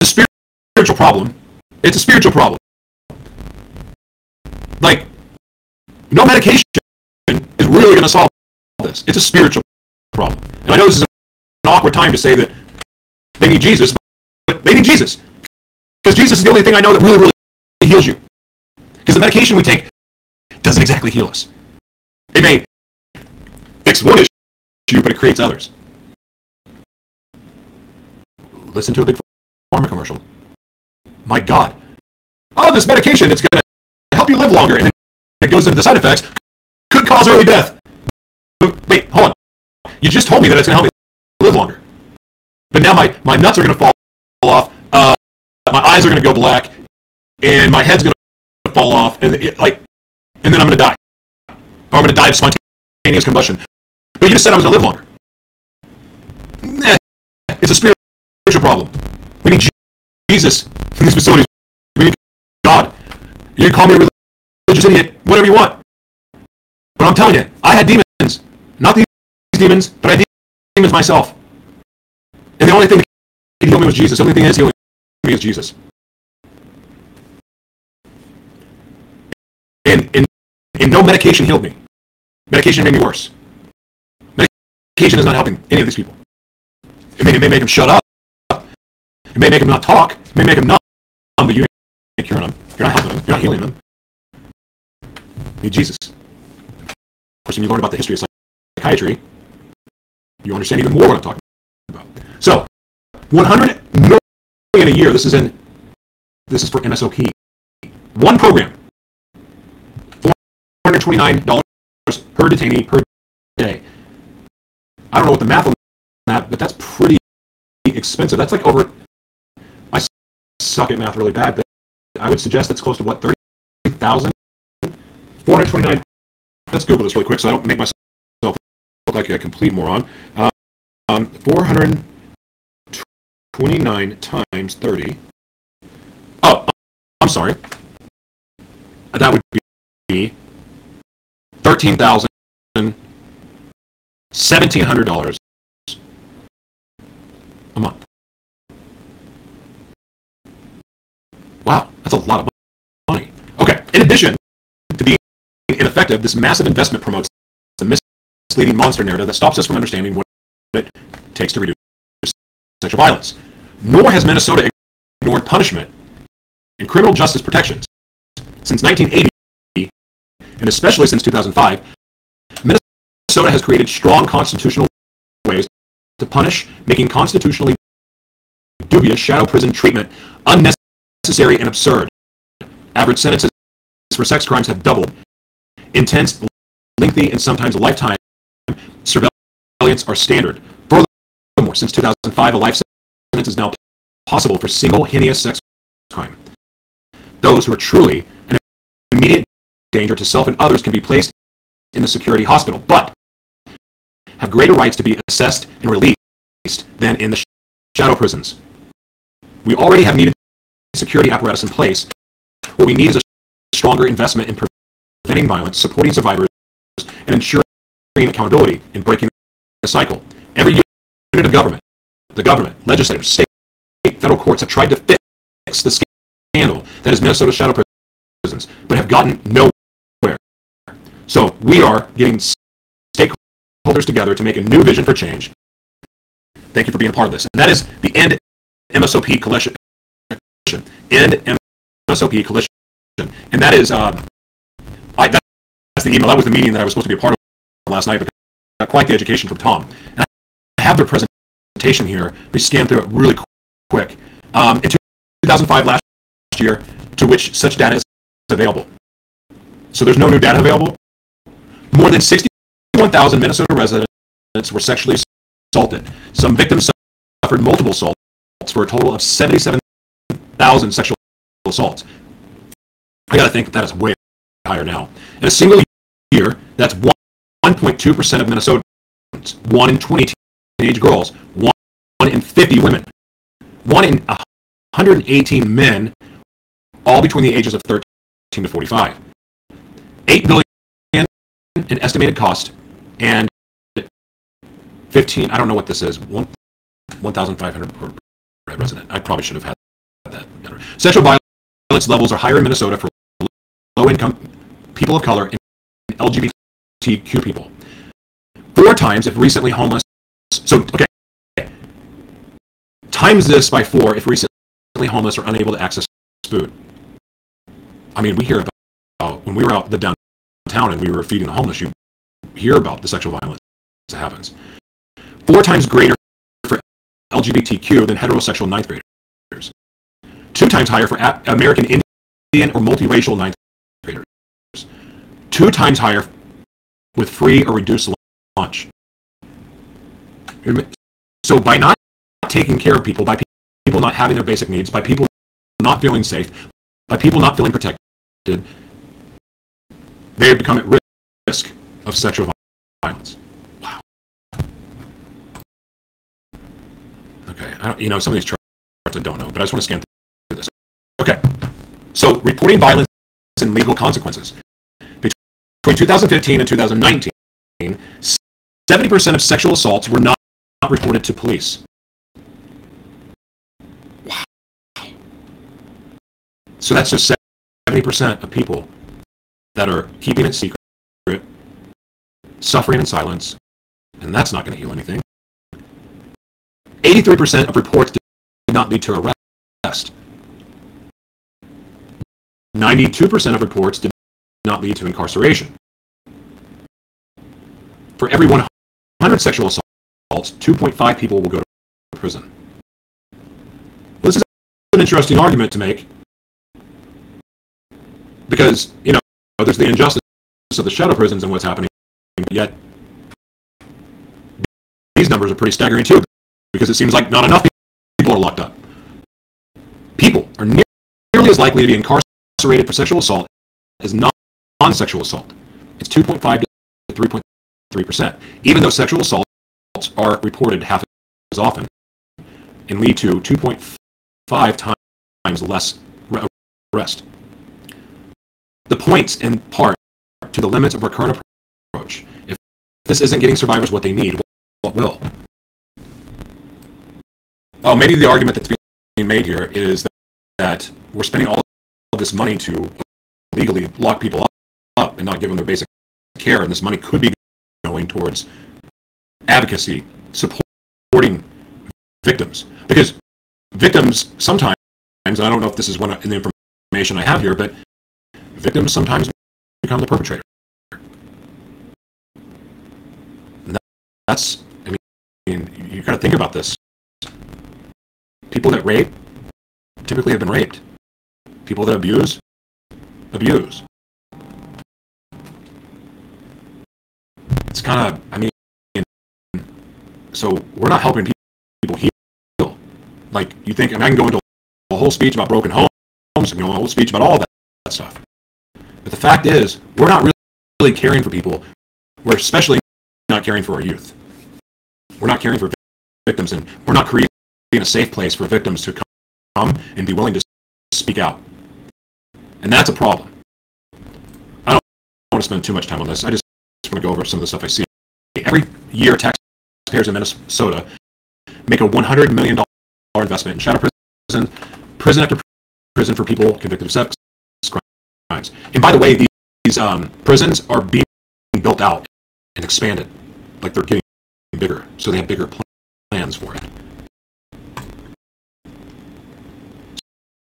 a spiritual problem. It's a spiritual problem. Like, no medication is really going to solve this. It's a spiritual problem. And I know this is an awkward time to say that they need Jesus, but they need Jesus. Because Jesus is the only thing I know that really, really heals you. Because the medication we take doesn't exactly heal us. It may fix one issue, but it creates others. Listen to a big pharma commercial. My God. Oh, this medication, it's going to help you live longer. And it goes into the side effects. Could cause early death. Wait, hold on. You just told me that it's going to help me live longer. But now my, my nuts are going to fall off. Uh, my eyes are going to go black. And my head's going to fall off. And it, like, and then I'm going to die. Or I'm going to die of spontaneous combustion. You just said I was going to live longer. Eh, it's a spiritual problem. We need Jesus in these facilities. We need God. You can call me a religious idiot, whatever you want. But I'm telling you, I had demons. Not these demons, but I had demons myself. And the only thing that could heal me was Jesus. The only thing that is healing me is Jesus. And, and, and no medication healed me. Medication made me worse. Medication is not helping any of these people. It may, it may make them shut up. It may make them not talk. It may make them numb, but you ain't curing them. You're not helping them. You're not healing them. You need Jesus. Of course, when you learn about the history of psychiatry, you understand even more what I'm talking about. So, 100 million a year. This is in. This is for MSOP. One program. $429 per detainee per. I don't know what the math on that, but that's pretty expensive. That's like over I suck at math really bad, but I would suggest it's close to what, 30,000? 429. Let's Google this really quick so I don't make myself look like a complete moron. Um, 429 times 30. Oh, I'm sorry. That would be 13,000, $1,700 a month. Wow, that's a lot of money. Okay, in addition to being ineffective, this massive investment promotes the misleading monster narrative that stops us from understanding what it takes to reduce sexual violence. Nor has Minnesota ignored punishment and criminal justice protections. Since 1980, and especially since 2005, Minnesota has created strong constitutional ways to punish making constitutionally dubious shadow prison treatment unnecessary and absurd. Average sentences for sex crimes have doubled. Intense, lengthy, and sometimes lifetime surveillance are standard. Furthermore, since 2005, a life sentence is now possible for single heinous sex crime. Those who are truly an immediate danger to self and others can be placed in the security hospital, but have greater rights to be assessed and released than in the shadow prisons. We already have needed security apparatus in place. What we need is a stronger investment in preventing violence, supporting survivors, and ensuring accountability in breaking the cycle. Every unit of government, the government, legislators, state, federal courts have tried to fix the scandal that is Minnesota shadow prisons, but have gotten nowhere. So we are getting together to make a new vision for change. Thank you for being a part of this. And that is the End MSOP Coalition, End MSOP Coalition. And that is, uh, I, that's the email. That was the meeting that I was supposed to be a part of last night, but got quite the education from Tom. And I have their presentation here. We scanned through it really quick. Um, in 2005, last year, to which such data is available. So there's no new data available. More than 61,000 Minnesota residents were sexually assaulted. Some victims suffered multiple assaults for a total of 77 thousand sexual assaults. I got to think that that is way higher now. In a single year, that's 1.2% of Minnesotans, 1 in 20 teenage girls, 1 in 50 women, 1 in 118 men, all between the ages of 13 to 45. 8 billion in estimated cost, and 15, I don't know what this is, 1,500 per resident. I probably should have had that better. Sexual violence levels are higher in Minnesota for low income people of color and LGBTQ people. four times if recently homeless. So, okay. Times this by four if recently homeless or unable to access food. I mean, we hear about when we were out the downtown and we were feeding the homeless, you hear about the sexual violence that happens. Four times greater for LGBTQ than heterosexual ninth graders. Two times higher for American Indian or multiracial ninth graders. Two times higher with free or reduced lunch. So by not taking care of people, by people not having their basic needs, by people not feeling safe, by people not feeling protected, they have become at risk of sexual violence. Wow. Okay, you know, some of these charts I don't know, but I just want to scan through this. Okay, so reporting violence and legal consequences. Between 2015 and 2019, 70% of sexual assaults were not reported to police. Wow. So that's just 70% of people that are keeping it secret, suffering in silence, and that's not going to heal anything. 83% of reports did not lead to arrest. 92% of reports did not lead to incarceration. For every 100 sexual assaults, 2.5 people will go to prison. This is an interesting argument to make because, you know, there's the injustice of the shadow prisons and what's happening, yet these numbers are pretty staggering too because it seems like not enough people are locked up. People are nearly as likely to be incarcerated for sexual assault as non-sexual assault. It's 2.5 to 3.3 percent, even though sexual assaults are reported half as often and lead to 2.5 times less arrest. The points in part to the limits of our current approach. If this isn't getting survivors what they need, what will? Oh, maybe the argument that's being made here is that, we're spending all of this money to legally lock people up, up and not give them their basic care, and this money could be going towards advocacy, supporting victims. Because victims sometimes, and I don't know if this is one in the information I have here, but victims sometimes become the perpetrator. And that's, I mean, you got to think about this people that rape typically have been raped. People that abuse, abuse. It's kind of, I mean, so we're not helping people heal. Like, you think, I, mean, I can go into a whole speech about broken homes, can go into a whole speech about all that, that stuff. But the fact is, we're not really, really caring for people. We're especially not caring for our youth. We're not caring for victims, and we're not creating a safe place for victims to come and be willing to speak out. And that's a problem. I don't want to spend too much time on this. I just want to go over some of the stuff I see. Every year, taxpayers in Minnesota make a $100 million investment in shadow prison, prison after prison for people convicted of sex crimes. And by the way, these, um, prisons are being built out and expanded. Like they're getting bigger, so they have bigger plans for it.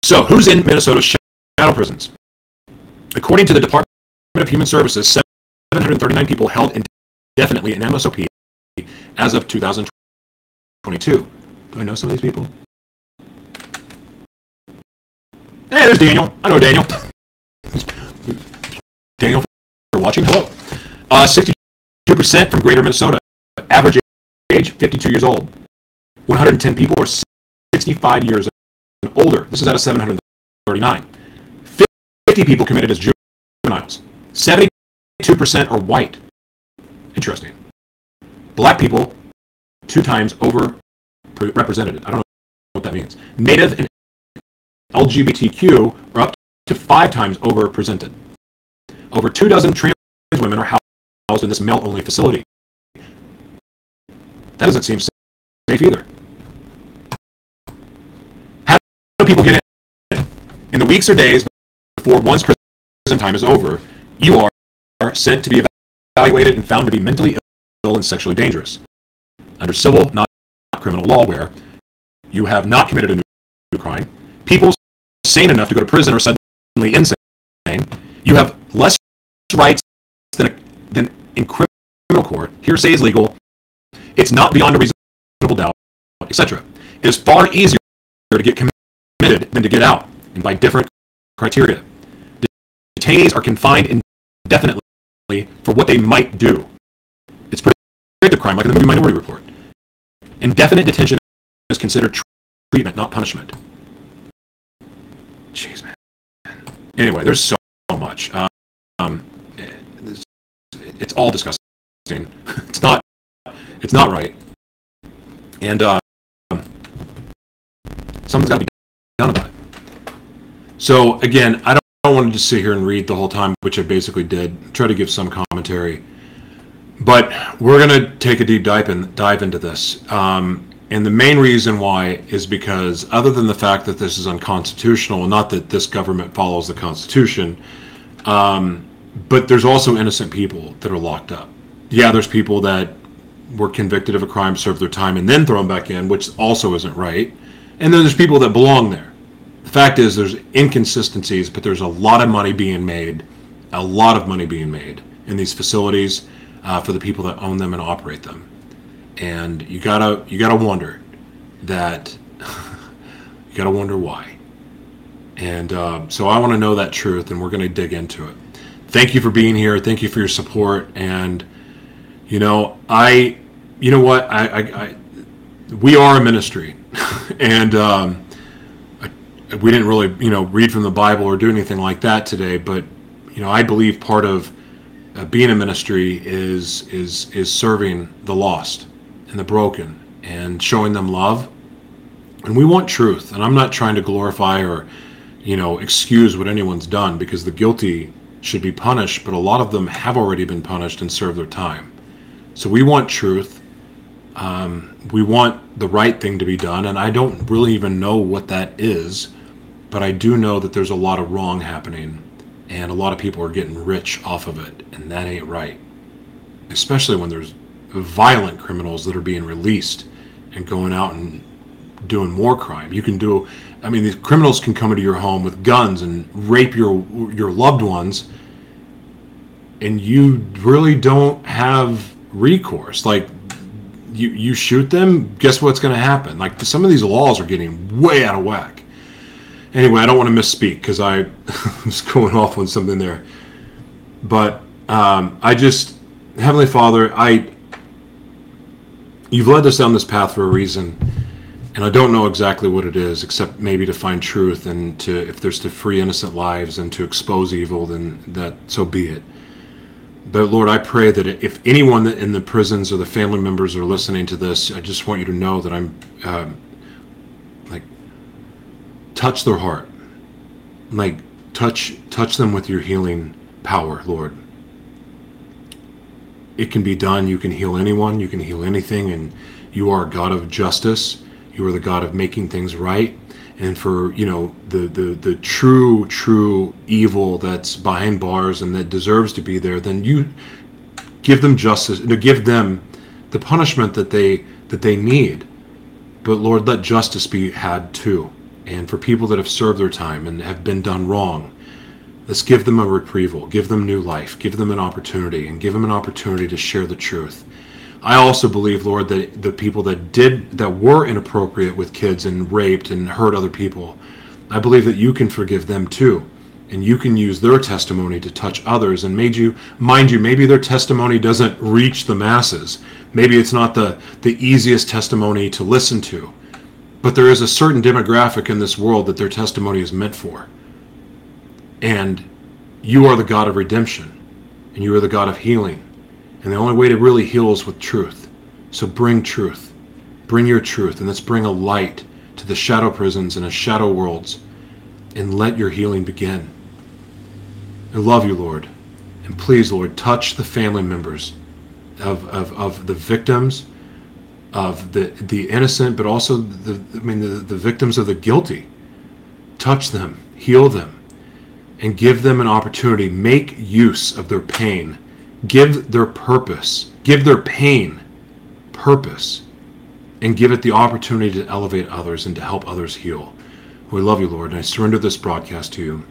So, who's in Minnesota's shadow prisons? According to the Department of Human Services, 739 people held indefinitely in MSOP as of 2022. Do I know some of these people? Hey, there's Daniel. I know Daniel. Daniel, for watching. Hello. Uh, 62% from Greater Minnesota. Average age 52 years old. 110 people are 65 years and older. This is out of 739. 50 people committed as juveniles. 72% are white. Interesting. Black people, two times over represented. I don't know what that means. Native and LGBTQ are up to five times overrepresented. Over two dozen trans women are housed in this male-only facility. That doesn't seem safe either. How do people get in. In the weeks or days before one's prison time is over, you are sent to be evaluated and found to be mentally ill and sexually dangerous. Under civil, not criminal law, where you have not committed a new crime, people sane enough to go to prison are suddenly insane. You have less rights than, than in criminal court. Hearsay is legal. It's not beyond a reasonable doubt, etc. It is far easier to get committed than to get out, and by different criteria. Detainees are confined indefinitely for what they might do. It's predictive crime, like in the movie Minority Report. Indefinite detention is considered treatment, not punishment. Jeez, man. Anyway, there's so much. Um, it's all disgusting. It's not. It's not right. And uh, something's got to be done about it. So again, I don't, I don't want to just sit here and read the whole time, which I basically did. Try to give some commentary, but we're to take a deep dive in, dive into this. Um, and the main reason why is because, other than the fact that this is unconstitutional, not that this government follows the Constitution, um, but there's also innocent people that are locked up. Yeah, there's people that were convicted of a crime, served their time, and then thrown back in, which also isn't right. And then there's people that belong there. The fact is, there's inconsistencies, but there's a lot of money being made, a lot of money being made in these facilities uh, for the people that own them and operate them and you gotta you gotta wonder that you gotta wonder why and uh, so i want to know that truth and we're to dig into it thank you for being here. Thank you for your support. And you know i you know what? I, I, I we are a ministry. And um, I, we didn't really you know read from the bible or do anything like that today. But you know i believe part of uh, being a ministry is is is serving the lost and the broken and showing them love. And we want truth. And I'm not trying to glorify or, you know, excuse what anyone's done because the guilty should be punished, but a lot of them have already been punished and served their time. So we want truth. Um, we want the right thing to be done. And I don't really even know what that is, but I do know that there's a lot of wrong happening and a lot of people are getting rich off of it. And that ain't right. Especially when there's violent criminals that are being released and going out and doing more crime. You can do I mean these criminals can come into your home with guns and rape your your loved ones and you really don't have recourse. Like you you shoot them, guess what's going to happen? Like some of these laws are getting way out of whack. Anyway, I don't want to misspeak because I was going off on something there. But um, I just, Heavenly Father, I you've led us down this path for a reason and i don't know exactly what it is except maybe to find truth and to if there's to free innocent lives and to expose evil then that so be it. But lord i pray that if anyone in the prisons or the family members are listening to this i just want you to know that i'm uh, like touch their heart. Like touch touch them with your healing power lord. It can be done. You can heal anyone, you can heal anything, and you are a God of justice. You are the God of making things right. And for you know the the the true true evil that's behind bars and that deserves to be there, then you give them justice to give them the punishment that they that they need. But Lord, let justice be had too. And for people that have served their time and have been done wrong, Let's give them a reprieval, give them new life, give them an opportunity, and give them an opportunity to share the truth. I also believe, Lord, that the people that did that were inappropriate with kids and raped and hurt other people, I believe that you can forgive them too. And you can use their testimony to touch others. And made you mind you, maybe their testimony doesn't reach the masses. Maybe it's not the, the easiest testimony to listen to. But there is a certain demographic in this world that their testimony is meant for. And you are the God of redemption, and you are the God of healing. And the only way to really heal is with truth. So bring truth. Bring your truth, and let's bring a light to the shadow prisons and the shadow worlds, and let your healing begin. I love you, Lord. And please, Lord, touch the family members of, of, of the victims, of the, the innocent, but also the, I mean, the, the victims of the guilty. Touch them, heal them, and give them an opportunity. Make use of their pain. Give their purpose. give their pain purpose and give it the opportunity to elevate others and to help others heal. We love you, Lord, and I surrender this broadcast to you.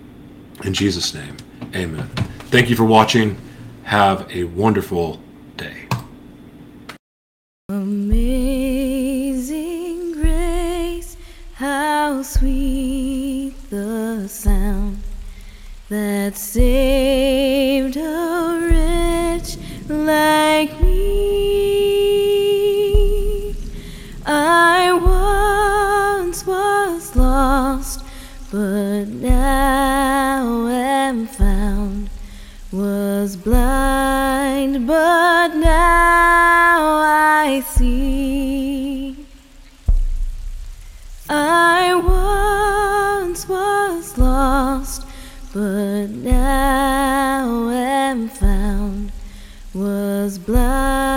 In Jesus' name, amen. Thank you for watching. Have a wonderful day. Amazing grace, how sweet the sound that saved a now am found. Was blind, but now I see. I once was lost, but now am found. Was blind